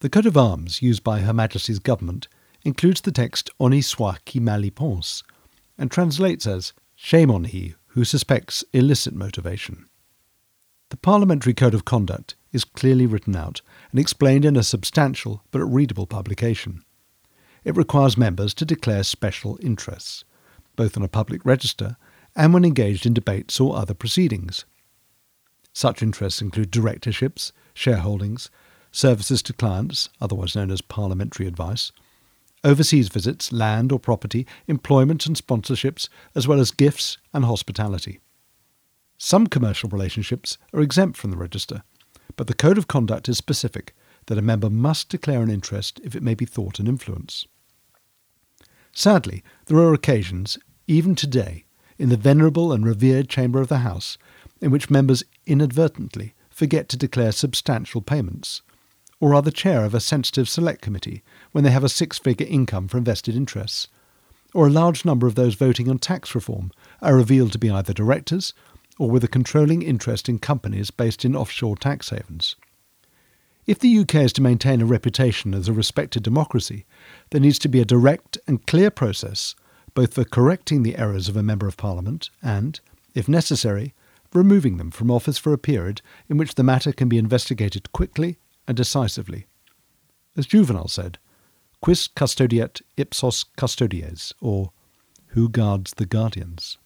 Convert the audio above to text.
The coat of arms used by Her Majesty's government includes the text Honi soit qui mal y pense and translates as Shame on he who suspects illicit motivation. The Parliamentary Code of Conduct is clearly written out and explained in a substantial but readable publication. It requires members to declare special interests, both on a public register and when engaged in debates or other proceedings. Such interests include directorships, shareholdings, services to clients, otherwise known as parliamentary advice, overseas visits, land or property, employment and sponsorships, as well as gifts and hospitality. Some commercial relationships are exempt from the register, but the Code of Conduct is specific that a member must declare an interest if it may be thought an influence. Sadly, there are occasions, even today, in the venerable and revered chamber of the House, in which members inadvertently forget to declare substantial payments, or are the chair of a sensitive select committee when they have a six figure income from vested interests, or a large number of those voting on tax reform are revealed to be either directors or with a controlling interest in companies based in offshore tax havens. If the UK is to maintain a reputation as a respected democracy, there needs to be a direct and clear process both for correcting the errors of a Member of Parliament and, if necessary, removing them from office for a period in which the matter can be investigated quickly and decisively. As Juvenal said, quis custodiet ipsos custodes, or who guards the guardians?